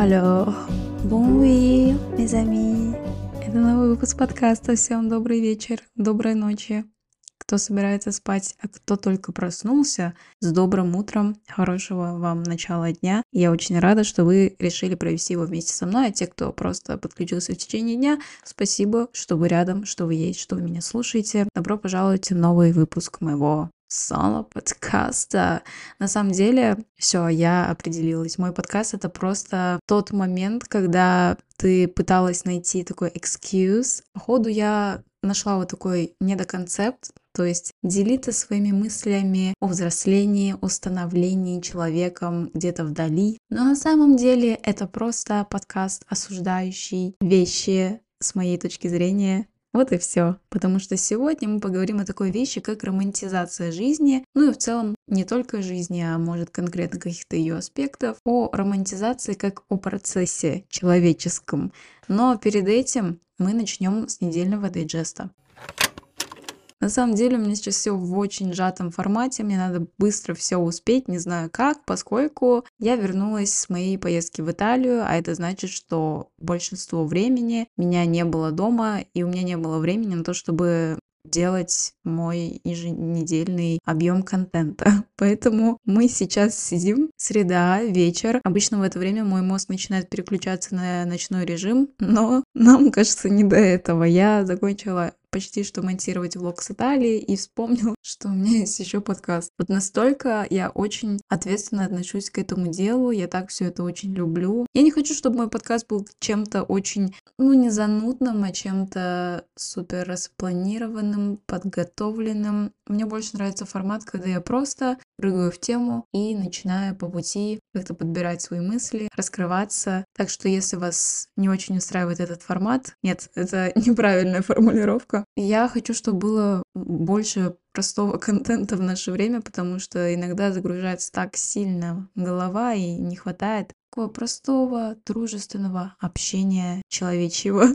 Alors, bon oui, mes amis. Это новый выпуск подкаста. Всем добрый вечер, доброй ночи. Кто собирается спать, а кто только проснулся, с добрым утром, хорошего вам начала дня. Я очень рада, что вы решили провести его вместе со мной, а те, кто просто подключился в течение дня, спасибо, что вы рядом, что вы есть, что вы меня слушаете. Добро пожаловать в новый выпуск моего соло подкаста. На самом деле, все, я определилась. Мой подкаст это просто тот момент, когда ты пыталась найти такой excuse. Походу, я нашла вот такой недоконцепт, то есть делиться своими мыслями о взрослении, о становлении человеком где-то вдали. Но на самом деле это просто подкаст, осуждающий вещи с моей точки зрения, вот и все. Потому что сегодня мы поговорим о такой вещи, как романтизация жизни, ну и в целом не только жизни, а может конкретно каких-то ее аспектов, о романтизации как о процессе человеческом. Но перед этим мы начнем с недельного дайджеста. На самом деле у меня сейчас все в очень сжатом формате, мне надо быстро все успеть, не знаю как, поскольку я вернулась с моей поездки в Италию, а это значит, что большинство времени меня не было дома, и у меня не было времени на то, чтобы делать мой еженедельный объем контента. Поэтому мы сейчас сидим, среда, вечер. Обычно в это время мой мозг начинает переключаться на ночной режим, но нам кажется не до этого. Я закончила почти что монтировать влог с Италии и вспомнил, что у меня есть еще подкаст. Вот настолько я очень ответственно отношусь к этому делу, я так все это очень люблю. Я не хочу, чтобы мой подкаст был чем-то очень, ну, не занудным, а чем-то супер распланированным, подготовленным. Мне больше нравится формат, когда я просто прыгаю в тему и начинаю по пути как-то подбирать свои мысли, раскрываться. Так что если вас не очень устраивает этот формат, нет, это неправильная формулировка. Я хочу, чтобы было больше простого контента в наше время, потому что иногда загружается так сильно голова и не хватает такого простого, дружественного общения человечьего.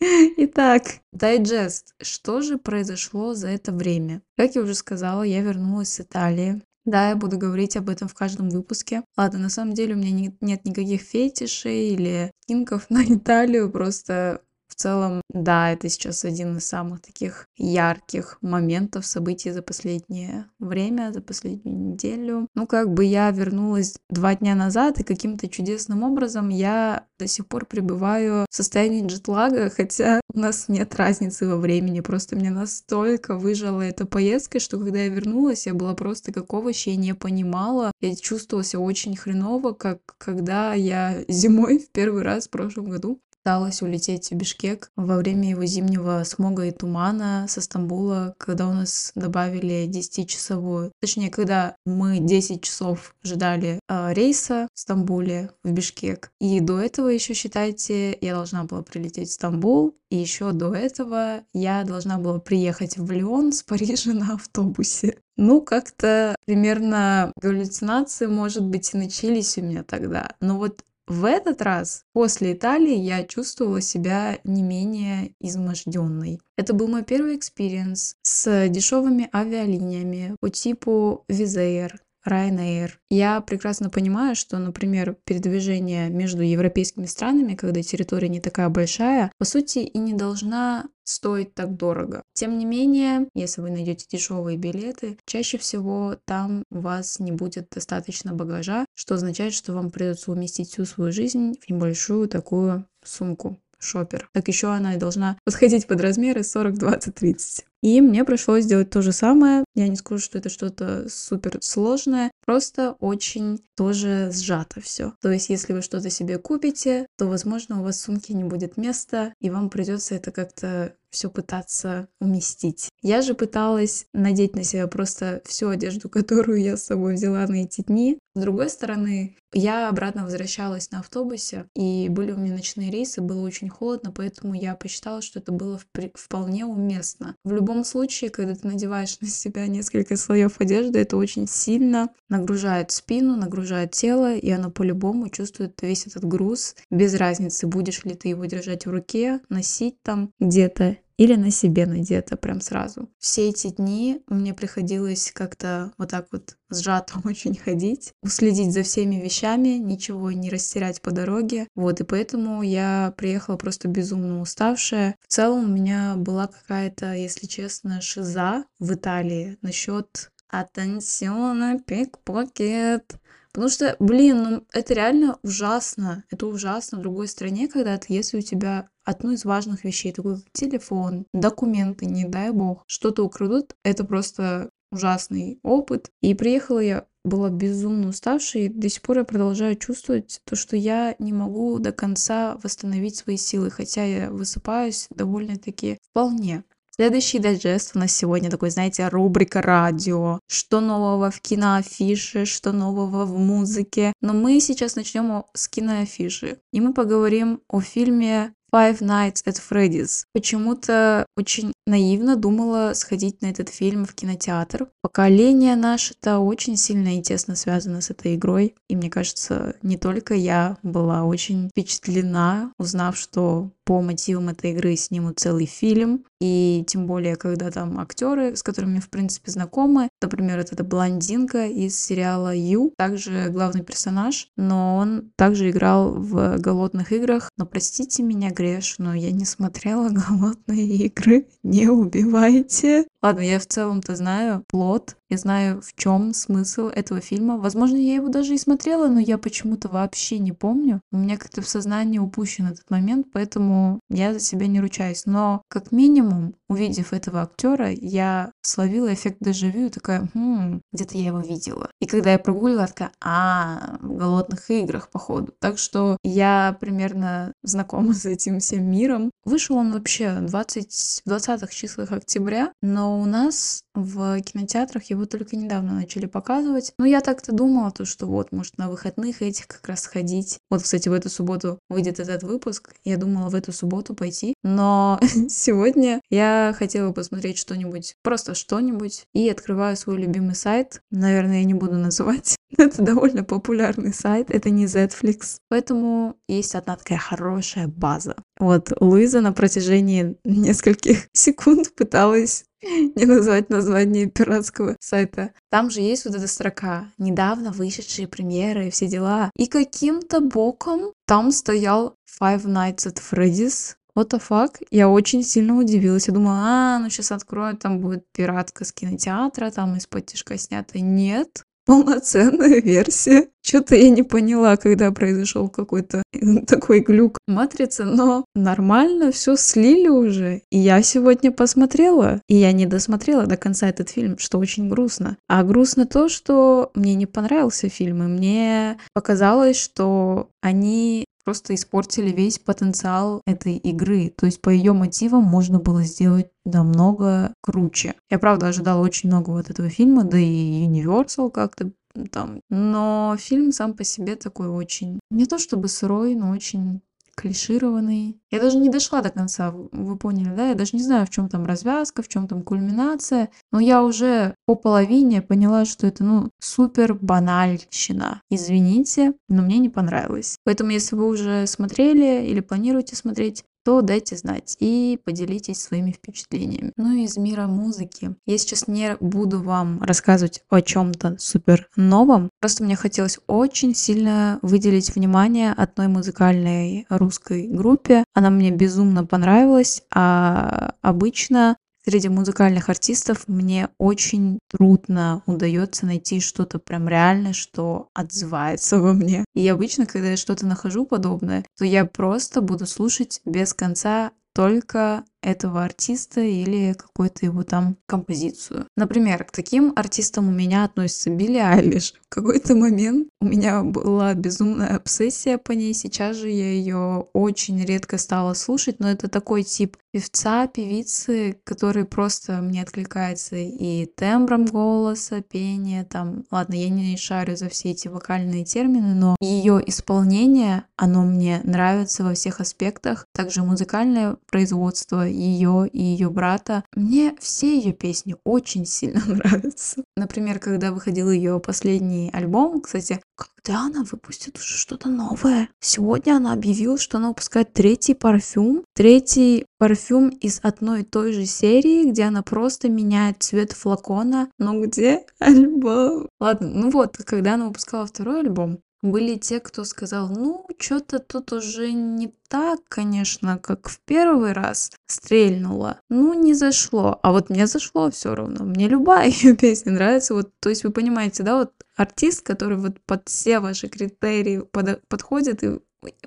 Итак, дайджест. Что же произошло за это время? Как я уже сказала, я вернулась с Италии. Да, я буду говорить об этом в каждом выпуске. Ладно, на самом деле у меня не, нет никаких фетишей или кинков на Италию, просто целом, да, это сейчас один из самых таких ярких моментов событий за последнее время, за последнюю неделю. Ну, как бы я вернулась два дня назад, и каким-то чудесным образом я до сих пор пребываю в состоянии джетлага, хотя у нас нет разницы во времени. Просто меня настолько выжила эта поездка, что когда я вернулась, я была просто как овощ, я не понимала. Я чувствовала себя очень хреново, как когда я зимой в первый раз в прошлом году пыталась улететь в Бишкек во время его зимнего смога и тумана со Стамбула, когда у нас добавили 10-часовую, точнее, когда мы 10 часов ждали э, рейса в Стамбуле в Бишкек. И до этого еще, считайте, я должна была прилететь в Стамбул, и еще до этого я должна была приехать в Лион с Парижа на автобусе. Ну, как-то примерно галлюцинации, может быть, и начались у меня тогда. Но вот в этот раз, после Италии, я чувствовала себя не менее изможденной. Это был мой первый experience с дешевыми авиалиниями по типу Wizz Ryanair. Я прекрасно понимаю, что, например, передвижение между европейскими странами, когда территория не такая большая, по сути и не должна стоить так дорого. Тем не менее, если вы найдете дешевые билеты, чаще всего там у вас не будет достаточно багажа, что означает, что вам придется уместить всю свою жизнь в небольшую такую сумку шопер. Так еще она и должна подходить под размеры 40, 20, 30. И мне пришлось сделать то же самое. Я не скажу, что это что-то супер сложное, просто очень тоже сжато все. То есть, если вы что-то себе купите, то, возможно, у вас в сумке не будет места, и вам придется это как-то все пытаться уместить. Я же пыталась надеть на себя просто всю одежду, которую я с собой взяла на эти дни. С другой стороны, я обратно возвращалась на автобусе, и были у меня ночные рейсы, было очень холодно, поэтому я посчитала, что это было вполне уместно. В любом случае, когда ты надеваешь на себя несколько слоев одежды, это очень сильно нагружает спину, нагружает тело, и оно по-любому чувствует весь этот груз, без разницы, будешь ли ты его держать в руке, носить там где-то или на себе надето прям сразу. Все эти дни мне приходилось как-то вот так вот сжато очень ходить, уследить за всеми вещами, ничего не растерять по дороге. Вот, и поэтому я приехала просто безумно уставшая. В целом у меня была какая-то, если честно, шиза в Италии насчет Атенсиона, пикпокет. Потому что, блин, ну это реально ужасно. Это ужасно в другой стране, когда ты, если у тебя одну из важных вещей, такой как телефон, документы, не дай бог, что-то украдут, это просто ужасный опыт. И приехала я была безумно уставшей, и до сих пор я продолжаю чувствовать то, что я не могу до конца восстановить свои силы, хотя я высыпаюсь довольно-таки вполне. Следующий дайджест у нас сегодня такой, знаете, рубрика радио. Что нового в киноафише, что нового в музыке. Но мы сейчас начнем с киноафиши. И мы поговорим о фильме Five Nights at Freddy's. Почему-то очень наивно думала сходить на этот фильм в кинотеатр. Поколение наше-то очень сильно и тесно связано с этой игрой. И мне кажется, не только я была очень впечатлена, узнав, что по мотивам этой игры снимут целый фильм. И тем более, когда там актеры, с которыми, в принципе, знакомы. Например, это блондинка из сериала Ю, также главный персонаж, но он также играл в «Голодных играх». Но простите меня грешную, я не смотрела «Голодные игры», не убивайте. Ладно, я в целом-то знаю плод, я знаю, в чем смысл этого фильма. Возможно, я его даже и смотрела, но я почему-то вообще не помню. У меня как-то в сознании упущен этот момент, поэтому я за себя не ручаюсь. Но как минимум, увидев этого актера, я словила эффект дежавю и такая, хм, где-то я его видела. И когда я прогуливала, такая, а, в голодных играх, походу. Так что я примерно знакома с этим всем миром. Вышел он вообще 20, в 20 числах октября, но у нас в кинотеатрах его только недавно начали показывать. Но я так-то думала, то, что вот, может, на выходных этих как раз ходить. Вот, кстати, в эту субботу выйдет этот выпуск. Я думала в эту субботу пойти. Но сегодня я хотела посмотреть что-нибудь, просто что-нибудь. И открываю свой любимый сайт. Наверное, я не буду называть. Это довольно популярный сайт. Это не Netflix. Поэтому есть одна такая хорошая база. Вот Луиза на протяжении нескольких секунд пыталась не назвать название пиратского сайта. Там же есть вот эта строка «Недавно вышедшие премьеры» и все дела. И каким-то боком там стоял Five Nights at Freddy's. What the fuck? Я очень сильно удивилась. Я думала, а, ну сейчас откроют, там будет пиратка с кинотеатра, там из-под снято. Нет, полноценная версия. Что-то я не поняла, когда произошел какой-то такой глюк матрицы, но нормально, все слили уже. И я сегодня посмотрела, и я не досмотрела до конца этот фильм, что очень грустно. А грустно то, что мне не понравился фильм, и мне показалось, что они просто испортили весь потенциал этой игры. То есть по ее мотивам можно было сделать намного круче. Я правда ожидала очень много от этого фильма, да и Universal как-то там. Но фильм сам по себе такой очень, не то чтобы сырой, но очень клишированный. Я даже не дошла до конца, вы поняли, да? Я даже не знаю, в чем там развязка, в чем там кульминация, но я уже по половине поняла, что это, ну, супер банальщина. Извините, но мне не понравилось. Поэтому, если вы уже смотрели или планируете смотреть, то дайте знать и поделитесь своими впечатлениями. Ну и из мира музыки. Я сейчас не буду вам рассказывать о чем-то супер новом. Просто мне хотелось очень сильно выделить внимание одной музыкальной русской группе. Она мне безумно понравилась, а обычно среди музыкальных артистов мне очень трудно удается найти что-то прям реальное, что отзывается во мне. И обычно, когда я что-то нахожу подобное, то я просто буду слушать без конца только этого артиста или какую-то его там композицию. Например, к таким артистам у меня относится Билли Айлиш. В какой-то момент у меня была безумная обсессия по ней, сейчас же я ее очень редко стала слушать, но это такой тип певца, певицы, который просто мне откликается и тембром голоса, пения, там, ладно, я не шарю за все эти вокальные термины, но ее исполнение, оно мне нравится во всех аспектах, также музыкальное производство ее и ее брата. Мне все ее песни очень сильно нравятся. Например, когда выходил ее последний альбом, кстати, когда она выпустит уже что-то новое? Сегодня она объявила, что она выпускает третий парфюм. Третий парфюм из одной и той же серии, где она просто меняет цвет флакона. Но где альбом? Ладно, ну вот, когда она выпускала второй альбом, были те, кто сказал, ну, что-то тут уже не так, конечно, как в первый раз стрельнуло. Ну, не зашло. А вот мне зашло все равно. Мне любая ее песня нравится. Вот, то есть вы понимаете, да, вот артист, который вот под все ваши критерии под, подходит, и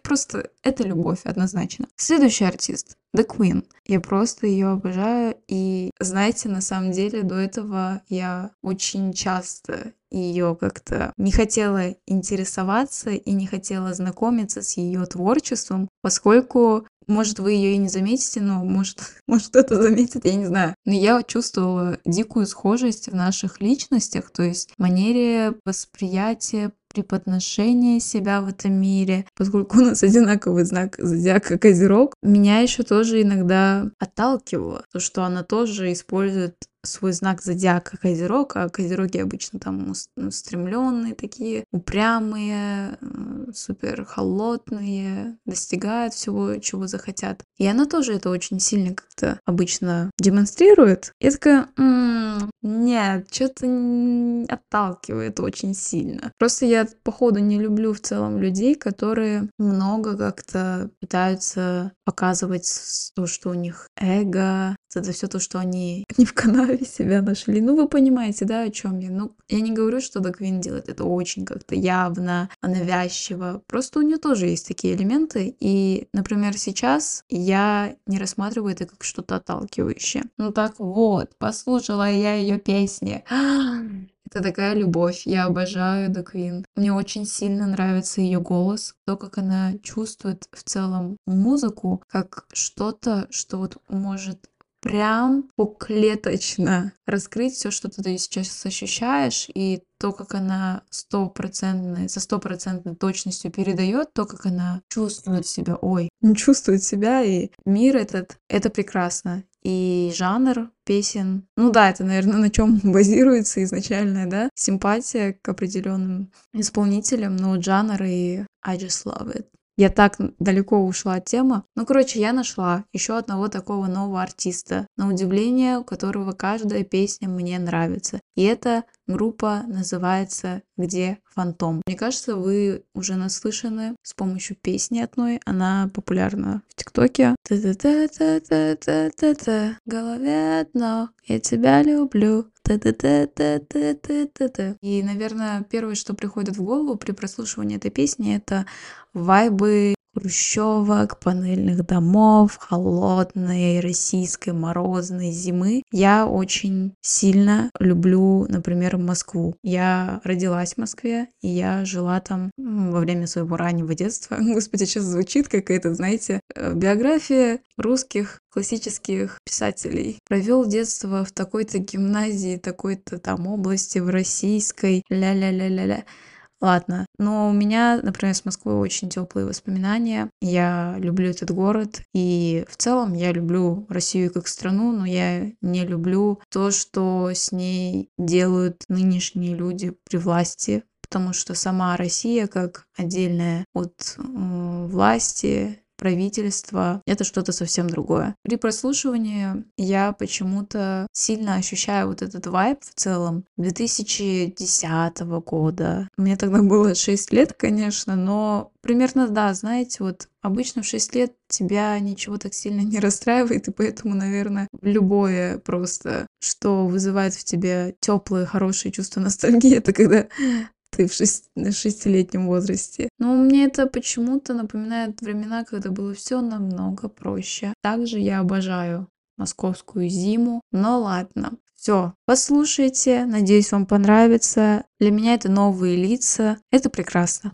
просто это любовь однозначно. Следующий артист The Queen. Я просто ее обожаю. И знаете, на самом деле до этого я очень часто ее как-то не хотела интересоваться и не хотела знакомиться с ее творчеством, поскольку может, вы ее и не заметите, но может, может кто-то заметит, я не знаю. Но я чувствовала дикую схожесть в наших личностях, то есть манере восприятия, преподношение себя в этом мире, поскольку у нас одинаковый знак зодиака Козерог, меня еще тоже иногда отталкивало, то, что она тоже использует свой знак зодиака Козерог, а Козероги обычно там устремленные такие, упрямые, э, супер холодные, достигают всего, чего захотят. И она тоже это очень сильно как-то обычно демонстрирует. Я такая, м-м, нет, что-то отталкивает очень сильно. Просто я, походу, не люблю в целом людей, которые много как-то пытаются показывать то, что у них эго, это все то, что они не в канаве себя нашли. Ну, вы понимаете, да, о чем я? Ну, я не говорю, что Даквин делает это очень как-то явно, навязчиво. Просто у нее тоже есть такие элементы. И, например, сейчас я не рассматриваю это как что-то отталкивающее. Ну так вот, послушала я ее песни. Это такая любовь. Я обожаю The Queen. Мне очень сильно нравится ее голос, то, как она чувствует в целом музыку, как что-то, что вот может прям поклеточно раскрыть все, что ты сейчас ощущаешь, и то, как она стопроцентной, со стопроцентной точностью передает, то, как она чувствует себя, ой, чувствует себя, и мир этот, это прекрасно. И жанр песен, ну да, это, наверное, на чем базируется изначальная, да, симпатия к определенным исполнителям, но жанр и I just love it. Я так далеко ушла от темы. Ну, короче, я нашла еще одного такого нового артиста, на удивление, у которого каждая песня мне нравится. И эта группа называется «Где фантом?». Мне кажется, вы уже наслышаны с помощью песни одной. Она популярна в ТикТоке. Голове одно. Я тебя люблю. И, наверное, первое, что приходит в голову при прослушивании этой песни, это вайбы хрущевок, панельных домов, холодной российской морозной зимы. Я очень сильно люблю, например, Москву. Я родилась в Москве, и я жила там во время своего раннего детства. Господи, сейчас звучит какая-то, знаете, э, биография русских классических писателей. Провел детство в такой-то гимназии, такой-то там области, в российской, ля-ля-ля-ля-ля. Ладно, но у меня, например, с Москвой очень теплые воспоминания. Я люблю этот город, и в целом я люблю Россию как страну, но я не люблю то, что с ней делают нынешние люди при власти, потому что сама Россия как отдельная от э, власти правительство, это что-то совсем другое. При прослушивании я почему-то сильно ощущаю вот этот вайб в целом 2010 года. Мне тогда было 6 лет, конечно, но примерно да, знаете, вот обычно в 6 лет тебя ничего так сильно не расстраивает, и поэтому, наверное, любое просто, что вызывает в тебе теплые, хорошие чувства ностальгии, это когда ты в шесть, шестилетнем возрасте. Но мне это почему-то напоминает времена, когда было все намного проще. Также я обожаю московскую зиму, но ладно. Все, послушайте, надеюсь, вам понравится. Для меня это новые лица, это прекрасно.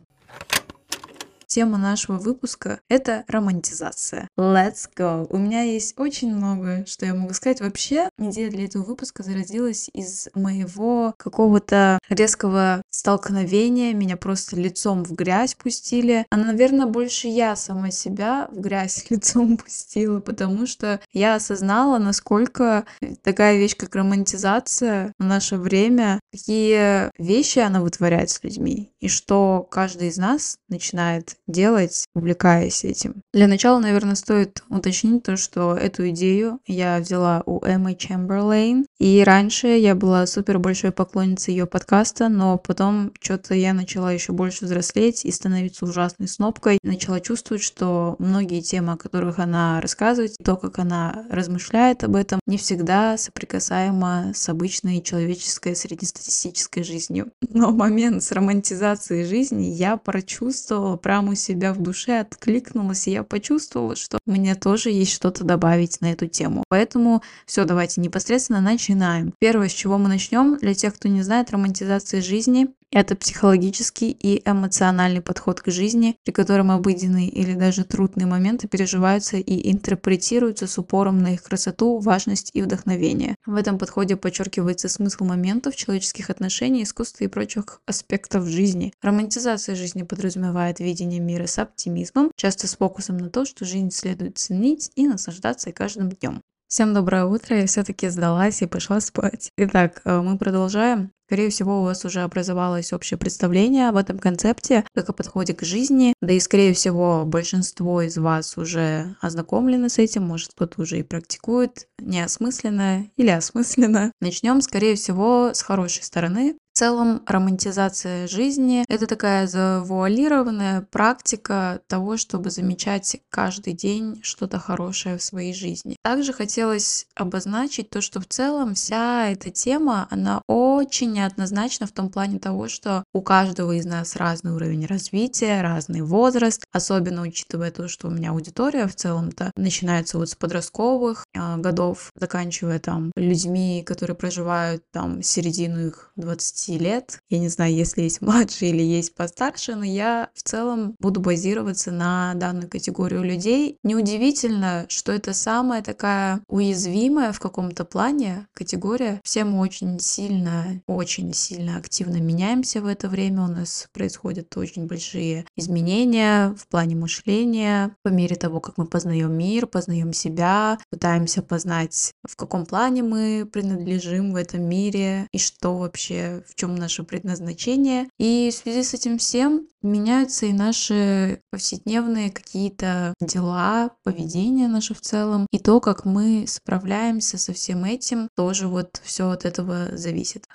Тема нашего выпуска — это романтизация. Let's go! У меня есть очень много, что я могу сказать. Вообще, идея для этого выпуска зародилась из моего какого-то резкого столкновения. Меня просто лицом в грязь пустили. А, наверное, больше я сама себя в грязь лицом пустила, потому что я осознала, насколько такая вещь, как романтизация в наше время, какие вещи она вытворяет с людьми, и что каждый из нас начинает делать, увлекаясь этим. Для начала, наверное, стоит уточнить то, что эту идею я взяла у Эммы Чемберлейн, и раньше я была супер большой поклонницей ее подкаста, но потом что-то я начала еще больше взрослеть и становиться ужасной снопкой, начала чувствовать, что многие темы, о которых она рассказывает, то, как она размышляет об этом, не всегда соприкасаемо с обычной человеческой среднестатистической жизнью. Но момент с романтизацией жизни я прочувствовала прямо себя в душе, откликнулась, и я почувствовала, что мне тоже есть что-то добавить на эту тему. Поэтому все, давайте непосредственно начинаем. Первое, с чего мы начнем, для тех, кто не знает, романтизация жизни это психологический и эмоциональный подход к жизни, при котором обыденные или даже трудные моменты переживаются и интерпретируются с упором на их красоту, важность и вдохновение. В этом подходе подчеркивается смысл моментов, человеческих отношений, искусства и прочих аспектов жизни. Романтизация жизни подразумевает видение мира с оптимизмом, часто с фокусом на то, что жизнь следует ценить и наслаждаться каждым днем. Всем доброе утро, я все-таки сдалась и пошла спать. Итак, э, мы продолжаем. Скорее всего, у вас уже образовалось общее представление об этом концепте, как о подходе к жизни, да и, скорее всего, большинство из вас уже ознакомлены с этим, может, кто-то уже и практикует неосмысленно или осмысленно. Начнем, скорее всего, с хорошей стороны. В целом, романтизация жизни — это такая завуалированная практика того, чтобы замечать каждый день что-то хорошее в своей жизни. Также хотелось обозначить то, что в целом вся эта тема, она очень неоднозначна в том плане того, что у каждого из нас разный уровень развития, разный возраст, особенно учитывая то, что у меня аудитория в целом-то начинается вот с подростковых э, годов, заканчивая там людьми, которые проживают там середину их 20 лет. Я не знаю, если есть младше или есть постарше, но я в целом буду базироваться на данную категорию людей. Неудивительно, что это самая такая уязвимая в каком-то плане категория. Все мы очень сильно, очень сильно активно меняемся в это время. У нас происходят очень большие изменения в плане мышления по мере того, как мы познаем мир, познаем себя, пытаемся познать, в каком плане мы принадлежим в этом мире и что вообще, в чем наше предназначение. И в связи с этим всем меняются и наши повседневные какие-то дела, поведение наше в целом, и то, как мы справляемся со всем этим, тоже вот все от этого зависит.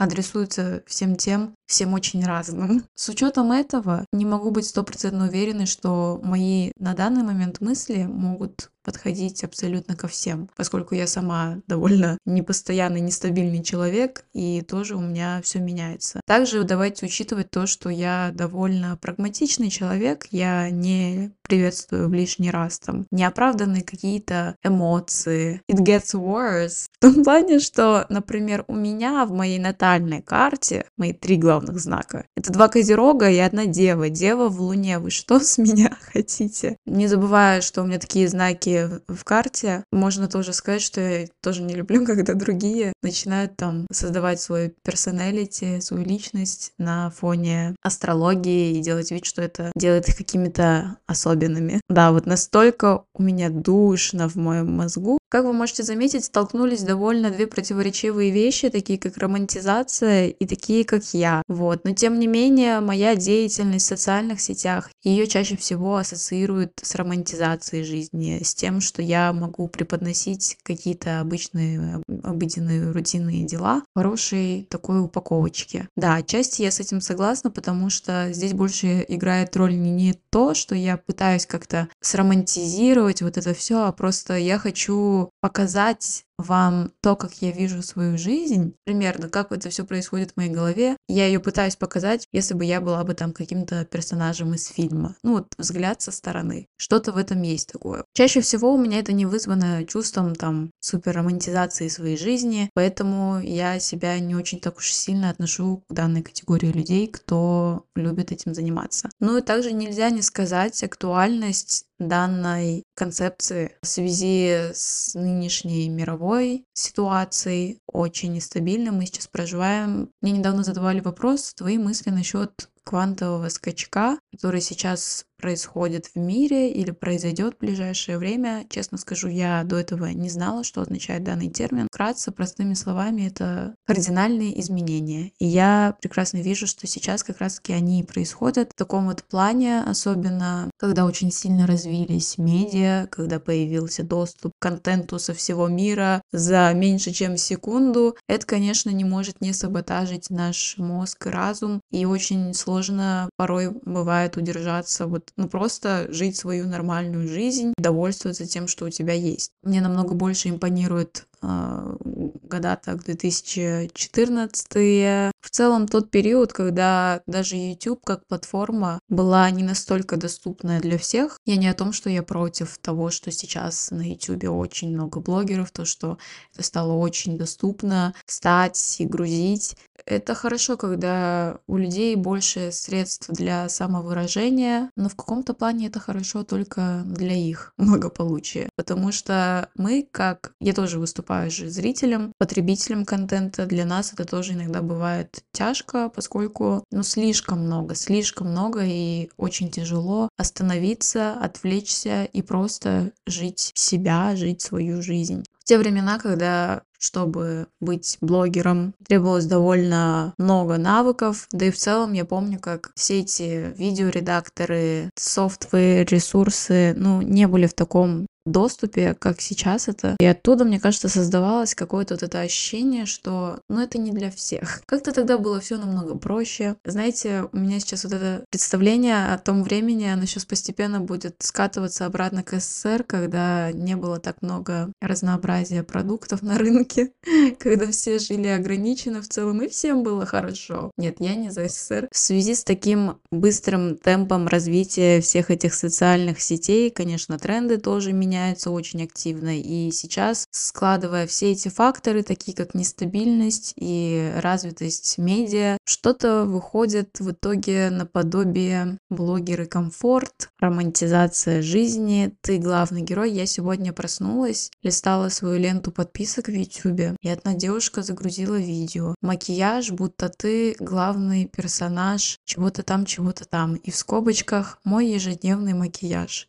Адресуется всем тем, всем очень разным. С учетом этого не могу быть стопроцентно уверенной, что мои на данный момент мысли могут подходить абсолютно ко всем, поскольку я сама довольно непостоянный, нестабильный человек, и тоже у меня все меняется. Также давайте учитывать то, что я довольно прагматичный человек, я не приветствую в лишний раз там неоправданные какие-то эмоции. It gets worse. В том плане, что, например, у меня в моей натальной карте мои три главных знака. Это два козерога и одна дева. Дева в луне. Вы что с меня хотите? Не забывая, что у меня такие знаки в карте, можно тоже сказать, что я тоже не люблю, когда другие начинают там создавать свою персоналити, свою личность на фоне астрологии и делать вид, что это делает их какими-то особенными. Да, вот настолько у меня душно в моем мозгу. Как вы можете заметить, столкнулись довольно две противоречивые вещи, такие как романтизация и такие как я. Вот. Но тем не менее, моя деятельность в социальных сетях, ее чаще всего ассоциируют с романтизацией жизни, с тем, что я могу преподносить какие-то обычные, обыденные, рутинные дела в хорошей такой упаковочке. Да, отчасти я с этим согласна, потому что здесь больше играет роль не то, что я пытаюсь как-то сромантизировать вот это все, а просто я хочу показать вам то, как я вижу свою жизнь, примерно как это все происходит в моей голове, я ее пытаюсь показать, если бы я была бы там каким-то персонажем из фильма. Ну вот взгляд со стороны. Что-то в этом есть такое. Чаще всего у меня это не вызвано чувством там супер романтизации своей жизни, поэтому я себя не очень так уж сильно отношу к данной категории людей, кто любит этим заниматься. Ну и также нельзя не сказать актуальность данной концепции в связи с нынешней мировой ситуацией, очень нестабильной. Мы сейчас проживаем. Мне недавно задавали вопрос, твои мысли насчет квантового скачка, который сейчас происходит в мире или произойдет в ближайшее время. Честно скажу, я до этого не знала, что означает данный термин. Вкратце, простыми словами, это кардинальные изменения. И я прекрасно вижу, что сейчас как раз-таки они и происходят в таком вот плане, особенно когда очень сильно развились медиа, когда появился доступ к контенту со всего мира за меньше, чем секунду. Это, конечно, не может не саботажить наш мозг и разум, и очень сложно порой бывает удержаться вот ну просто жить свою нормальную жизнь, довольствоваться тем, что у тебя есть. Мне намного больше импонирует э, года так 2014 в целом тот период, когда даже YouTube как платформа была не настолько доступная для всех. Я не о том, что я против того, что сейчас на YouTube очень много блогеров, то, что это стало очень доступно стать и грузить. Это хорошо, когда у людей больше средств для самовыражения, но в каком-то плане это хорошо только для их благополучия. Потому что мы, как я тоже выступаю же зрителем, потребителем контента, для нас это тоже иногда бывает тяжко, поскольку ну слишком много, слишком много и очень тяжело остановиться, отвлечься и просто жить себя, жить свою жизнь. В те времена, когда чтобы быть блогером. Требовалось довольно много навыков, да и в целом я помню, как все эти видеоредакторы, софтвер, ресурсы, ну, не были в таком доступе, как сейчас это. И оттуда, мне кажется, создавалось какое-то вот это ощущение, что, ну, это не для всех. Как-то тогда было все намного проще. Знаете, у меня сейчас вот это представление о том времени, оно сейчас постепенно будет скатываться обратно к СССР, когда не было так много разнообразия продуктов на рынке, когда все жили ограниченно в целом, и всем было хорошо. Нет, я не за СССР. В связи с таким быстрым темпом развития всех этих социальных сетей, конечно, тренды тоже меняются, меняются очень активно. И сейчас, складывая все эти факторы, такие как нестабильность и развитость медиа, что-то выходит в итоге наподобие блогеры комфорт, романтизация жизни, ты главный герой. Я сегодня проснулась, листала свою ленту подписок в YouTube, и одна девушка загрузила видео. Макияж, будто ты главный персонаж чего-то там, чего-то там. И в скобочках мой ежедневный макияж.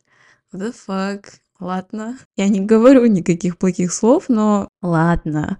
The fuck? Ладно. Я не говорю никаких плохих слов, но ладно.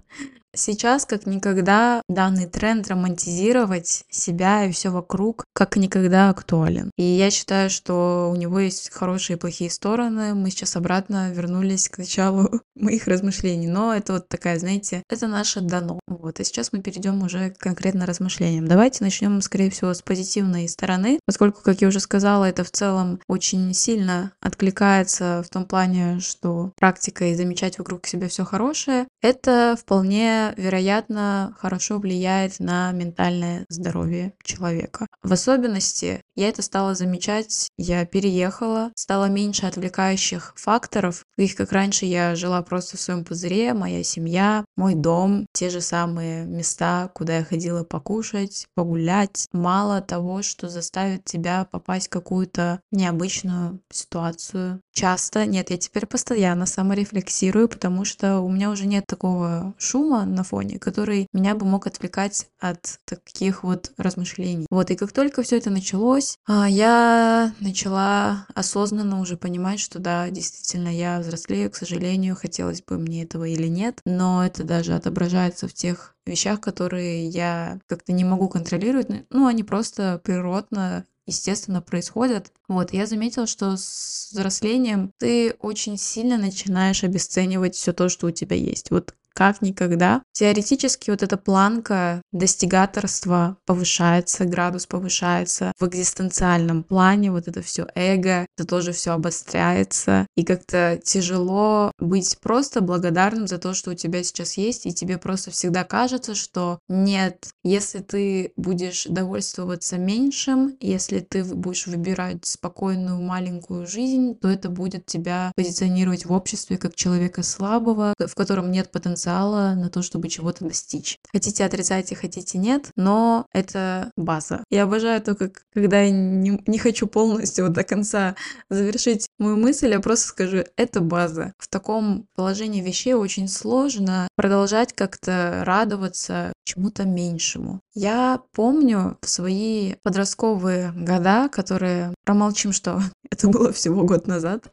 Сейчас, как никогда, данный тренд романтизировать себя и все вокруг, как никогда актуален. И я считаю, что у него есть хорошие и плохие стороны. Мы сейчас обратно вернулись к началу моих размышлений. Но это вот такая, знаете, это наше дано. Вот. А сейчас мы перейдем уже к конкретно размышлениям. Давайте начнем, скорее всего, с позитивной стороны, поскольку, как я уже сказала, это в целом очень сильно откликается в том плане, что практика и замечать вокруг себя все хорошее, это вполне вероятно, хорошо влияет на ментальное здоровье человека. В особенности я это стала замечать, я переехала, стало меньше отвлекающих факторов. Их как раньше я жила просто в своем пузыре, моя семья, мой дом, те же самые места, куда я ходила покушать, погулять. Мало того, что заставит тебя попасть в какую-то необычную ситуацию. Часто, нет, я теперь постоянно саморефлексирую, потому что у меня уже нет такого шума на фоне, который меня бы мог отвлекать от таких вот размышлений. Вот, и как только все это началось, а, я начала осознанно уже понимать, что да, действительно, я взрослею, к сожалению, хотелось бы мне этого или нет, но это даже отображается в тех вещах, которые я как-то не могу контролировать, ну, они просто природно естественно, происходят. Вот, я заметила, что с взрослением ты очень сильно начинаешь обесценивать все то, что у тебя есть. Вот как никогда. Теоретически вот эта планка достигаторства повышается, градус повышается. В экзистенциальном плане вот это все эго, это тоже все обостряется. И как-то тяжело быть просто благодарным за то, что у тебя сейчас есть, и тебе просто всегда кажется, что нет, если ты будешь довольствоваться меньшим, если ты будешь выбирать спокойную маленькую жизнь, то это будет тебя позиционировать в обществе как человека слабого, в котором нет потенциала на то, чтобы чего-то достичь. Хотите отрицайте, хотите нет, но это база. Я обожаю то, как когда я не, не хочу полностью вот до конца завершить мою мысль, я просто скажу, это база. В таком положении вещей очень сложно продолжать как-то радоваться чему-то меньшему. Я помню свои подростковые года, которые промолчим, что это было всего год назад.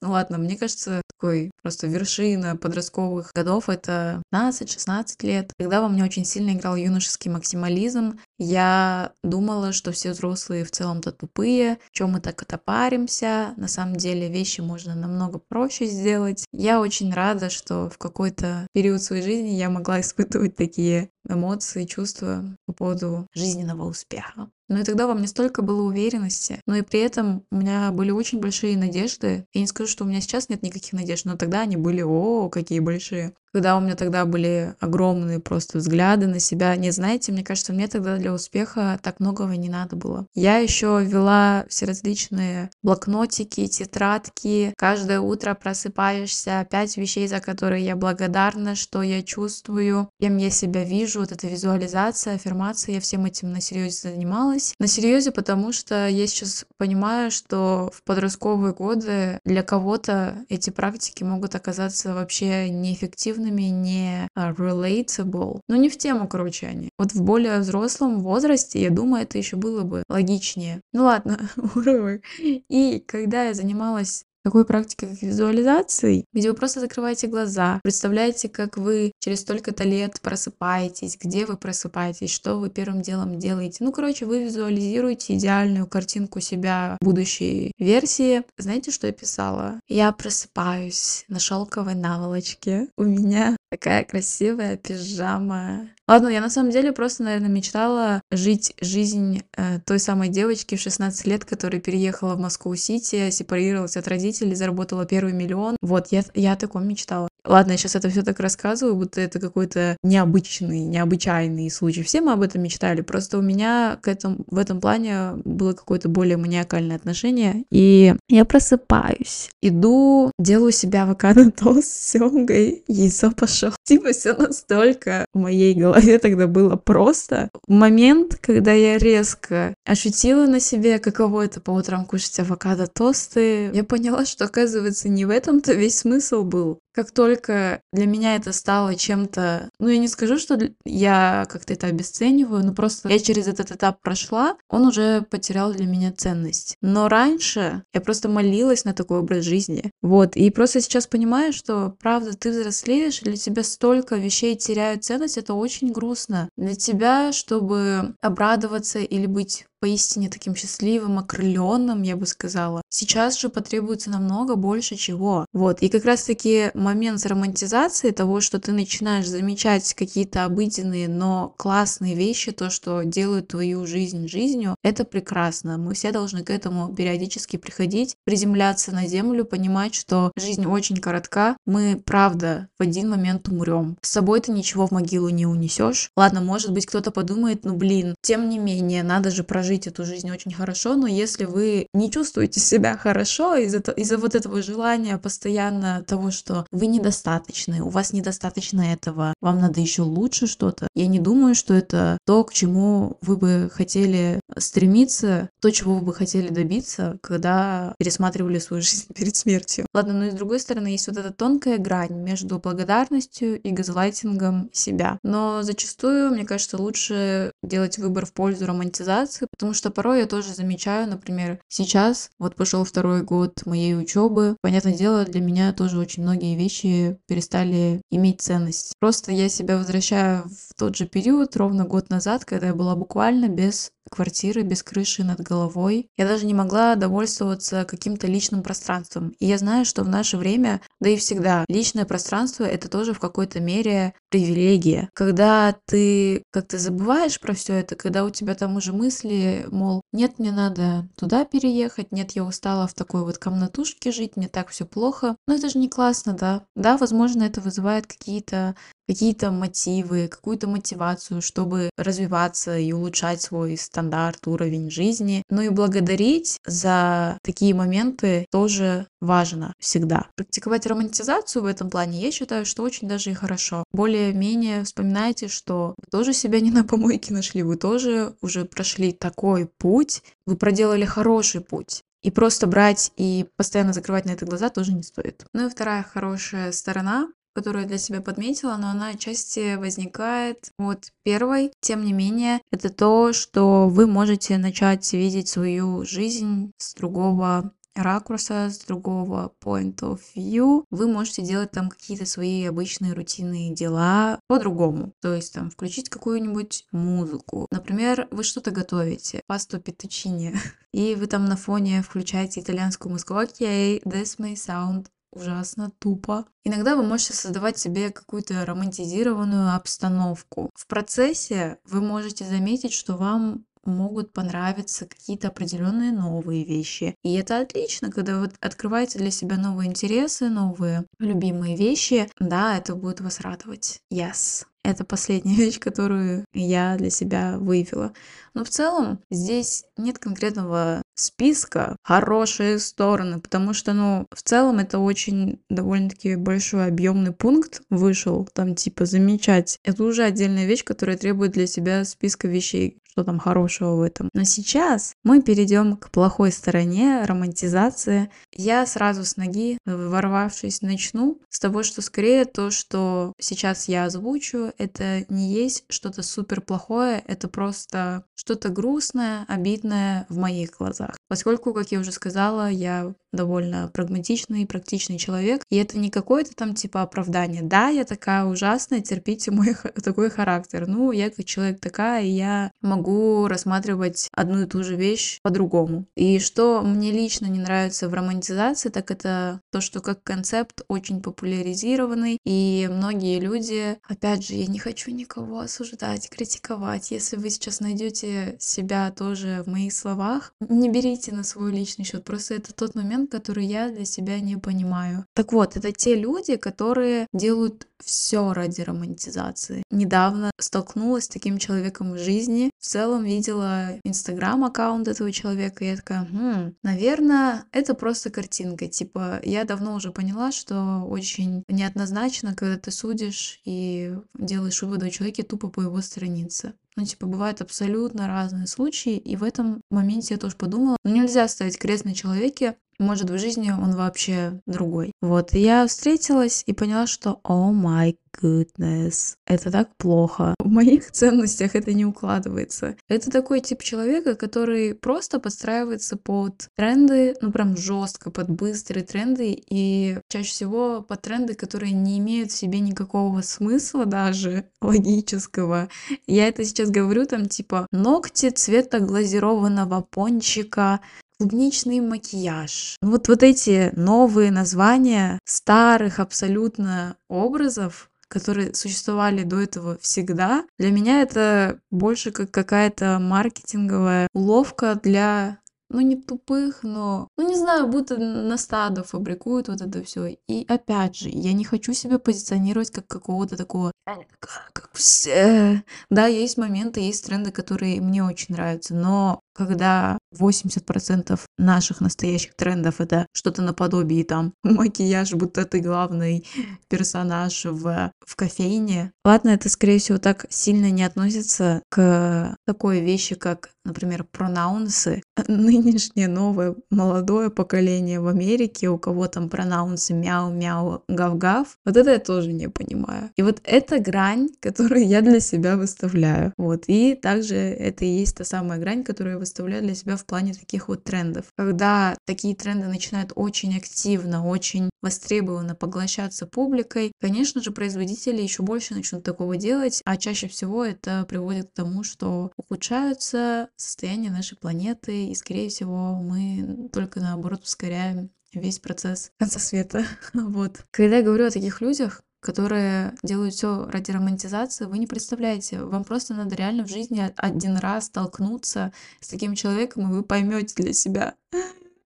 Ну ладно, мне кажется, такой просто вершина подростковых годов это 15-16 лет. Тогда во мне очень сильно играл юношеский максимализм. Я думала, что все взрослые в целом-то тупые, чем мы так это паримся. На самом деле вещи можно намного проще сделать. Я очень рада, что в какой-то период своей жизни я могла испытывать такие эмоции, чувства по поводу жизненного успеха. Но и тогда во мне столько было уверенности, но и при этом у меня были очень большие надежды. Я не скажу, что у меня сейчас нет никаких надежд, но тогда они были, о, какие большие когда у меня тогда были огромные просто взгляды на себя. Не знаете, мне кажется, мне тогда для успеха так многого не надо было. Я еще вела все различные блокнотики, тетрадки. Каждое утро просыпаешься, пять вещей, за которые я благодарна, что я чувствую, кем я себя вижу. Вот эта визуализация, аффирмация, я всем этим на серьезе занималась. На серьезе, потому что я сейчас понимаю, что в подростковые годы для кого-то эти практики могут оказаться вообще неэффективными эффективными, не а, relatable. Ну, не в тему, короче, они. Вот в более взрослом возрасте, я думаю, это еще было бы логичнее. Ну ладно, уровень. И когда я занималась такой практикой, как визуализации, где вы просто закрываете глаза, представляете, как вы через столько-то лет просыпаетесь, где вы просыпаетесь, что вы первым делом делаете. Ну, короче, вы визуализируете идеальную картинку себя будущей версии. Знаете, что я писала? Я просыпаюсь на шелковой наволочке. У меня такая красивая пижама Ладно, я на самом деле просто, наверное, мечтала жить жизнь э, той самой девочки в 16 лет, которая переехала в Москву-Сити, сепарировалась от родителей, заработала первый миллион. Вот, я, я о таком мечтала. Ладно, я сейчас это все так рассказываю, будто это какой-то необычный, необычайный случай. Все мы об этом мечтали, просто у меня к этому, в этом плане было какое-то более маниакальное отношение. И я просыпаюсь, иду, делаю себя авокадо тост с семгой, яйцо пошел. Типа все настолько в моей голове тогда было просто. Момент, когда я резко ощутила на себе, каково это по утрам кушать авокадо тосты, я поняла, что оказывается не в этом-то весь смысл был. Как только для меня это стало чем-то, ну я не скажу, что я как-то это обесцениваю, но просто я через этот этап прошла, он уже потерял для меня ценность. Но раньше я просто молилась на такой образ жизни. Вот, и просто сейчас понимаю, что, правда, ты взрослеешь, и для тебя столько вещей теряют ценность, это очень грустно. Для тебя, чтобы обрадоваться или быть поистине таким счастливым, окрыленным, я бы сказала. Сейчас же потребуется намного больше чего. Вот. И как раз-таки момент с романтизацией того, что ты начинаешь замечать какие-то обыденные, но классные вещи, то, что делают твою жизнь жизнью, это прекрасно. Мы все должны к этому периодически приходить, приземляться на землю, понимать, что жизнь очень коротка. Мы, правда, в один момент умрем. С собой ты ничего в могилу не унесешь. Ладно, может быть, кто-то подумает, ну блин, тем не менее, надо же прожить прожить эту жизнь очень хорошо, но если вы не чувствуете себя хорошо из-за из вот этого желания постоянно того, что вы недостаточны, у вас недостаточно этого, вам надо еще лучше что-то, я не думаю, что это то, к чему вы бы хотели стремиться, то, чего вы бы хотели добиться, когда пересматривали свою жизнь перед смертью. Ладно, но и с другой стороны есть вот эта тонкая грань между благодарностью и газлайтингом себя. Но зачастую, мне кажется, лучше делать выбор в пользу романтизации, Потому что порой я тоже замечаю, например, сейчас, вот пошел второй год моей учебы, понятное дело, для меня тоже очень многие вещи перестали иметь ценность. Просто я себя возвращаю в тот же период, ровно год назад, когда я была буквально без квартиры без крыши над головой. Я даже не могла довольствоваться каким-то личным пространством. И я знаю, что в наше время, да и всегда, личное пространство — это тоже в какой-то мере привилегия. Когда ты как-то забываешь про все это, когда у тебя там уже мысли, мол, нет, мне надо туда переехать, нет, я устала в такой вот комнатушке жить, мне так все плохо. Но это же не классно, да? Да, возможно, это вызывает какие-то какие-то мотивы, какую-то мотивацию, чтобы развиваться и улучшать свой стандарт, уровень жизни. Ну и благодарить за такие моменты тоже важно всегда. Практиковать романтизацию в этом плане я считаю, что очень даже и хорошо. Более-менее вспоминайте, что вы тоже себя не на помойке нашли, вы тоже уже прошли такой путь, вы проделали хороший путь. И просто брать и постоянно закрывать на это глаза тоже не стоит. Ну и вторая хорошая сторона которую я для себя подметила, но она отчасти возникает от первой. Тем не менее, это то, что вы можете начать видеть свою жизнь с другого ракурса, с другого point of view, вы можете делать там какие-то свои обычные рутинные дела по-другому. То есть там включить какую-нибудь музыку. Например, вы что-то готовите, пасту петучини, и вы там на фоне включаете итальянскую музыку. Окей, okay, this may sound ужасно тупо. Иногда вы можете создавать себе какую-то романтизированную обстановку. В процессе вы можете заметить, что вам могут понравиться какие-то определенные новые вещи. И это отлично, когда вы открываете для себя новые интересы, новые любимые вещи. Да, это будет вас радовать. Yes. Это последняя вещь, которую я для себя выявила. Но в целом здесь нет конкретного списка хорошие стороны, потому что, ну, в целом это очень довольно-таки большой объемный пункт вышел, там типа замечать. Это уже отдельная вещь, которая требует для себя списка вещей, что там хорошего в этом. Но сейчас мы перейдем к плохой стороне романтизации. Я сразу с ноги, ворвавшись, начну с того, что скорее то, что сейчас я озвучу, это не есть что-то супер плохое, это просто что-то грустное, обидное в моих глазах. Поскольку, как я уже сказала, я довольно прагматичный, практичный человек, и это не какое-то там типа оправдание. Да, я такая ужасная, терпите мой такой характер. Ну, я как человек такая, и я могу рассматривать одну и ту же вещь по-другому. И что мне лично не нравится в романтизации, так это то, что как концепт очень популяризированный, и многие люди, опять же, я не хочу никого осуждать, критиковать. Если вы сейчас найдете себя тоже в моих словах, не берите на свой личный счет. Просто это тот момент, момент, который я для себя не понимаю. Так вот, это те люди, которые делают все ради романтизации. Недавно столкнулась с таким человеком в жизни. В целом видела инстаграм-аккаунт этого человека, и я такая, хм, наверное, это просто картинка. Типа, я давно уже поняла, что очень неоднозначно, когда ты судишь и делаешь выводы о человеке тупо по его странице. Ну, типа, бывают абсолютно разные случаи, и в этом моменте я тоже подумала, ну, нельзя ставить крест на человеке, может, в жизни он вообще другой. Вот, и я встретилась и поняла, что, о май goodness, это так плохо. В моих ценностях это не укладывается. Это такой тип человека, который просто подстраивается под тренды, ну прям жестко, под быстрые тренды, и чаще всего под тренды, которые не имеют в себе никакого смысла даже логического. Я это сейчас говорю там типа ногти цвета глазированного пончика, клубничный макияж. Ну, вот, вот эти новые названия старых абсолютно образов, которые существовали до этого всегда, для меня это больше как какая-то маркетинговая уловка для ну не тупых, но, ну не знаю, будто на стадо фабрикуют вот это все. И опять же, я не хочу себя позиционировать как какого-то такого, как все. Да, есть моменты, есть тренды, которые мне очень нравятся, но когда 80% наших настоящих трендов это что-то наподобие там макияж, будто ты главный персонаж в, в кофейне. Ладно, это скорее всего так сильно не относится к такой вещи, как, например, пронаунсы. Нынешнее новое молодое поколение в Америке, у кого там пронаунсы мяу-мяу, гав-гав, вот это я тоже не понимаю. И вот эта грань, которую я для себя выставляю. Вот. И также это и есть та самая грань, которую выставляю для себя в плане таких вот трендов. Когда такие тренды начинают очень активно, очень востребованно поглощаться публикой, конечно же, производители еще больше начнут такого делать, а чаще всего это приводит к тому, что ухудшаются состояние нашей планеты, и, скорее всего, мы только наоборот ускоряем весь процесс конца света. вот. Когда я говорю о таких людях, которые делают все ради романтизации, вы не представляете, вам просто надо реально в жизни один раз столкнуться с таким человеком, и вы поймете для себя,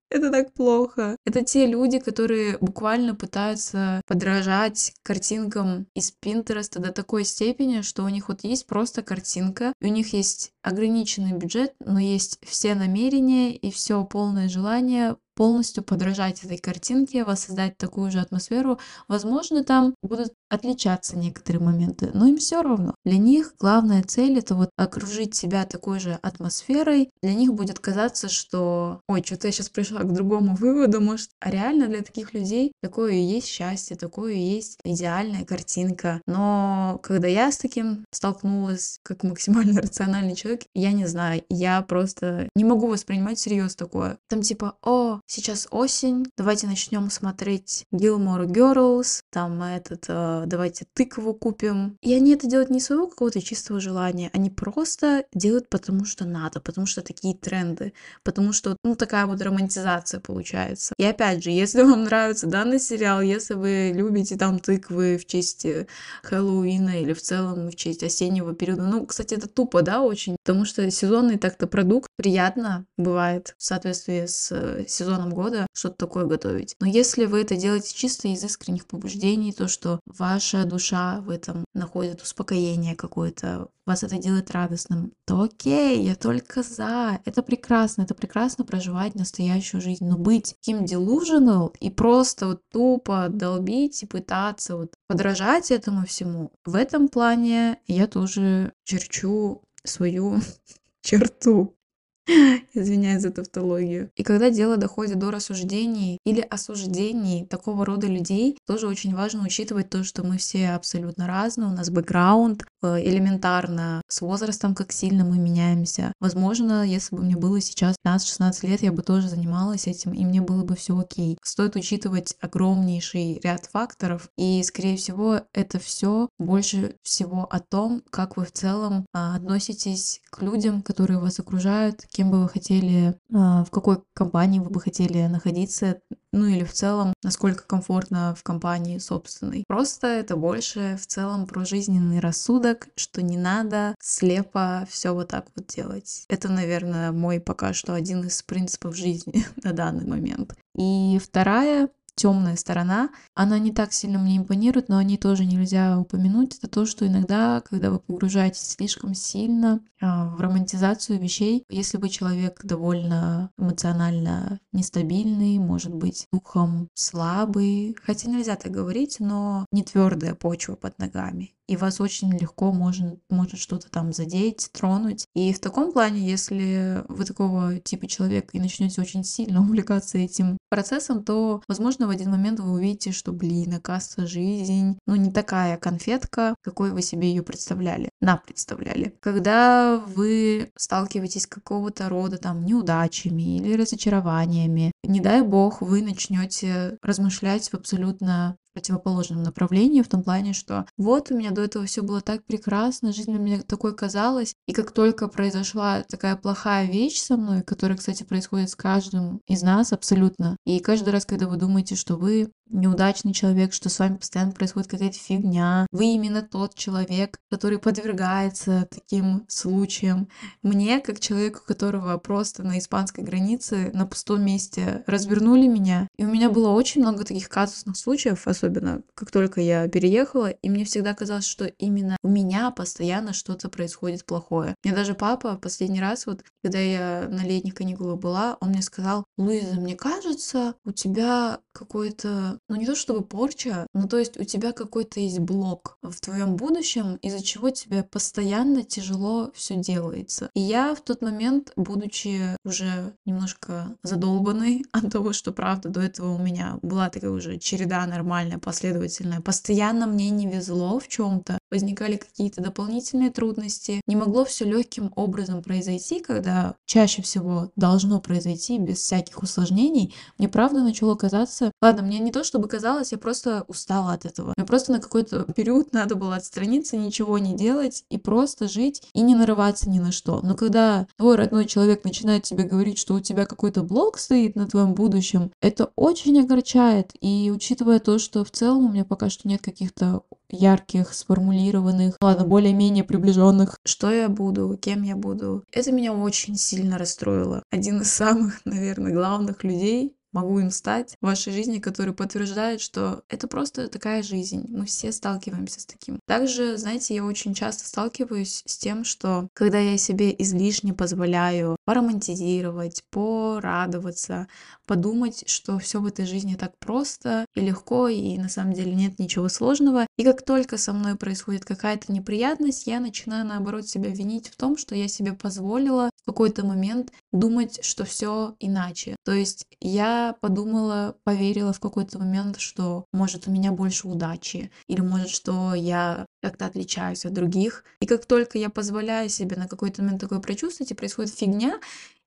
это так плохо. Это те люди, которые буквально пытаются подражать картинкам из Пинтереста до такой степени, что у них вот есть просто картинка, у них есть ограниченный бюджет, но есть все намерения и все полное желание полностью подражать этой картинке, воссоздать такую же атмосферу. Возможно, там будут отличаться некоторые моменты, но им все равно. Для них главная цель это вот окружить себя такой же атмосферой. Для них будет казаться, что, ой, что-то я сейчас пришла к другому выводу, может, а реально для таких людей такое и есть счастье, такое и есть идеальная картинка. Но когда я с таким столкнулась, как максимально рациональный человек, я не знаю, я просто не могу воспринимать всерьез такое. Там типа, о, сейчас осень, давайте начнем смотреть Gilmore Girls, там этот, э, давайте тыкву купим. И они это делают не своего какого-то чистого желания, они просто делают потому, что надо, потому что такие тренды, потому что, ну, такая вот романтизация получается. И опять же, если вам нравится данный сериал, если вы любите там тыквы в честь э, Хэллоуина или в целом в честь осеннего периода, ну, кстати, это тупо, да, очень, потому что сезонный так-то продукт приятно бывает в соответствии с э, сезоном сезоном года что-то такое готовить. Но если вы это делаете чисто из искренних побуждений, то, что ваша душа в этом находит успокоение какое-то, вас это делает радостным, то окей, я только за. Это прекрасно, это прекрасно проживать настоящую жизнь. Но быть таким delusional и просто вот тупо долбить и пытаться вот подражать этому всему, в этом плане я тоже черчу свою черту. Извиняюсь за тавтологию. И когда дело доходит до рассуждений или осуждений такого рода людей, тоже очень важно учитывать то, что мы все абсолютно разные, у нас бэкграунд, э, элементарно с возрастом, как сильно мы меняемся. Возможно, если бы мне было сейчас 15-16 лет, я бы тоже занималась этим, и мне было бы все окей. Стоит учитывать огромнейший ряд факторов, и, скорее всего, это все больше всего о том, как вы в целом а, относитесь к людям, которые вас окружают, кем бы вы хотели, а, в какой компании вы бы хотели находиться, ну или в целом, насколько комфортно в компании собственной. Просто это больше в целом про жизненный рассудок, что не надо слепо все вот так вот делать. Это, наверное, мой пока что один из принципов жизни на данный момент. И вторая темная сторона. Она не так сильно мне импонирует, но о ней тоже нельзя упомянуть. Это то, что иногда, когда вы погружаетесь слишком сильно а, в романтизацию вещей, если вы человек довольно эмоционально нестабильный, может быть, духом слабый, хотя нельзя так говорить, но не твердая почва под ногами и вас очень легко может, может что-то там задеть, тронуть. И в таком плане, если вы такого типа человека и начнете очень сильно увлекаться этим процессом, то, возможно, в один момент вы увидите, что, блин, оказывается, жизнь, ну, не такая конфетка, какой вы себе ее представляли, на представляли. Когда вы сталкиваетесь с какого-то рода там неудачами или разочарованиями, не дай бог, вы начнете размышлять в абсолютно противоположном направлении, в том плане, что вот у меня до этого все было так прекрасно, жизнь у меня такой казалась, и как только произошла такая плохая вещь со мной, которая, кстати, происходит с каждым из нас абсолютно, и каждый раз, когда вы думаете, что вы неудачный человек, что с вами постоянно происходит какая-то фигня. Вы именно тот человек, который подвергается таким случаям. Мне, как человеку, которого просто на испанской границе на пустом месте развернули меня, и у меня было очень много таких казусных случаев, особенно как только я переехала, и мне всегда казалось, что именно у меня постоянно что-то происходит плохое. Мне даже папа последний раз, вот когда я на летних каникулах была, он мне сказал, Луиза, мне кажется, у тебя какой-то ну не то чтобы порча, но то есть у тебя какой-то есть блок в твоем будущем, из-за чего тебе постоянно тяжело все делается. И я в тот момент, будучи уже немножко задолбанной от того, что правда до этого у меня была такая уже череда нормальная, последовательная, постоянно мне не везло в чем-то, возникали какие-то дополнительные трудности, не могло все легким образом произойти, когда чаще всего должно произойти без всяких усложнений, мне правда начало казаться, ладно, мне не то, чтобы казалось, я просто устала от этого. Мне просто на какой-то период надо было отстраниться, ничего не делать и просто жить и не нарываться ни на что. Но когда твой родной человек начинает тебе говорить, что у тебя какой-то блок стоит на твоем будущем, это очень огорчает. И учитывая то, что в целом у меня пока что нет каких-то ярких, сформулированных, ладно, более-менее приближенных, что я буду, кем я буду. Это меня очень сильно расстроило. Один из самых, наверное, главных людей, могу им стать в вашей жизни, который подтверждает, что это просто такая жизнь. Мы все сталкиваемся с таким. Также, знаете, я очень часто сталкиваюсь с тем, что когда я себе излишне позволяю поромантизировать, порадоваться, подумать, что все в этой жизни так просто и легко, и на самом деле нет ничего сложного. И как только со мной происходит какая-то неприятность, я начинаю наоборот себя винить в том, что я себе позволила в какой-то момент думать, что все иначе. То есть я подумала, поверила в какой-то момент, что может у меня больше удачи, или может, что я как-то отличаюсь от других. И как только я позволяю себе на какой-то момент такое прочувствовать, и происходит фигня,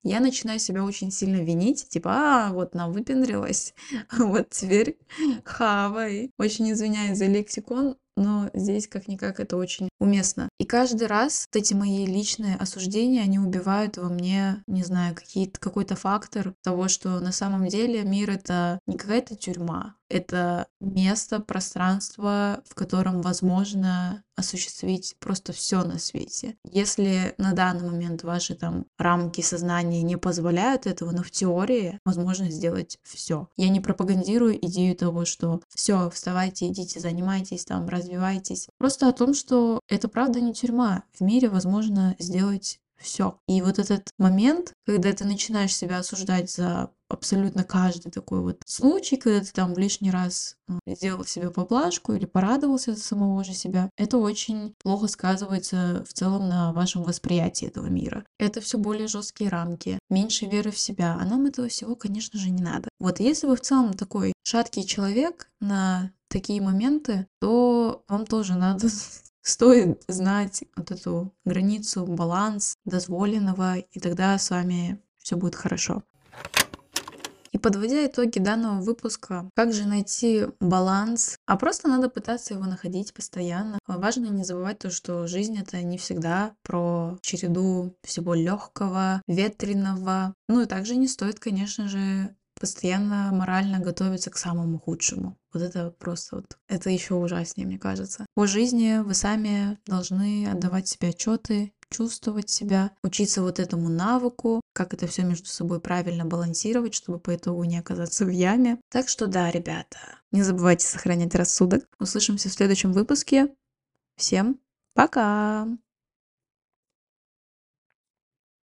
я начинаю себя очень сильно винить, типа, а, вот нам выпендрилась, вот теперь хавай. Очень извиняюсь за лексикон, но здесь как-никак это очень уместно. И каждый раз вот эти мои личные осуждения, они убивают во мне, не знаю, какие-то, какой-то фактор того, что на самом деле мир — это не какая-то тюрьма, это место, пространство, в котором возможно осуществить просто все на свете. Если на данный момент ваши там рамки сознания не позволяют этого, но в теории возможно сделать все. Я не пропагандирую идею того, что все, вставайте, идите, занимайтесь там, развивайтесь. Просто о том, что это правда не тюрьма. В мире возможно сделать все. И вот этот момент, когда ты начинаешь себя осуждать за абсолютно каждый такой вот случай, когда ты там в лишний раз ну, сделал себе поблажку или порадовался за самого же себя, это очень плохо сказывается в целом на вашем восприятии этого мира. Это все более жесткие рамки, меньше веры в себя, а нам этого всего, конечно же, не надо. Вот если вы в целом такой шаткий человек на такие моменты, то вам тоже надо стоит знать вот эту границу, баланс дозволенного, и тогда с вами все будет хорошо. И подводя итоги данного выпуска, как же найти баланс? А просто надо пытаться его находить постоянно. Важно не забывать то, что жизнь это не всегда про череду всего легкого, ветреного. Ну и также не стоит, конечно же, постоянно морально готовиться к самому худшему. Вот это просто вот, это еще ужаснее, мне кажется. По жизни вы сами должны отдавать себе отчеты, чувствовать себя, учиться вот этому навыку, как это все между собой правильно балансировать, чтобы по итогу не оказаться в яме. Так что да, ребята, не забывайте сохранять рассудок. Услышимся в следующем выпуске. Всем пока!